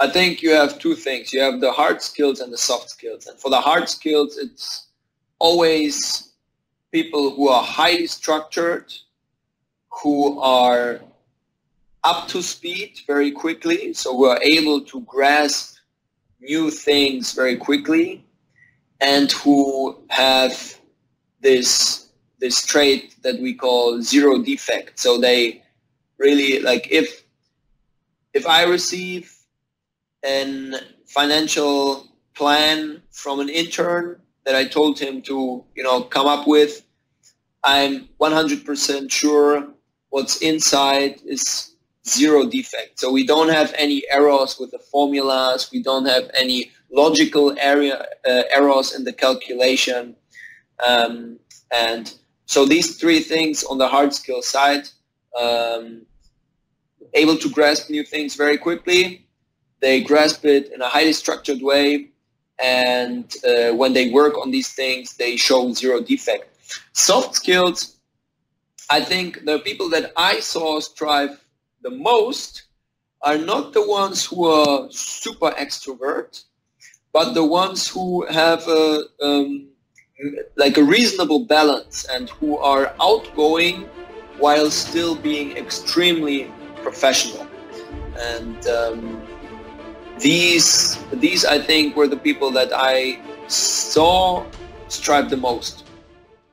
I think you have two things. You have the hard skills and the soft skills. And for the hard skills, it's always people who are highly structured, who are up to speed very quickly, so who are able to grasp new things very quickly, and who have this this trait that we call zero defect. So they really like if if I receive an financial plan from an intern that I told him to, you know, come up with, I'm 100% sure what's inside is zero defect. So we don't have any errors with the formulas. We don't have any logical area, uh, errors in the calculation. Um, and so these three things on the hard skill side, um, able to grasp new things very quickly. They grasp it in a highly structured way. And uh, when they work on these things, they show zero defect. Soft skills, I think the people that I saw strive the most are not the ones who are super extrovert, but the ones who have a, um, like a reasonable balance and who are outgoing while still being extremely professional. And um, these, these I think were the people that I saw strive the most.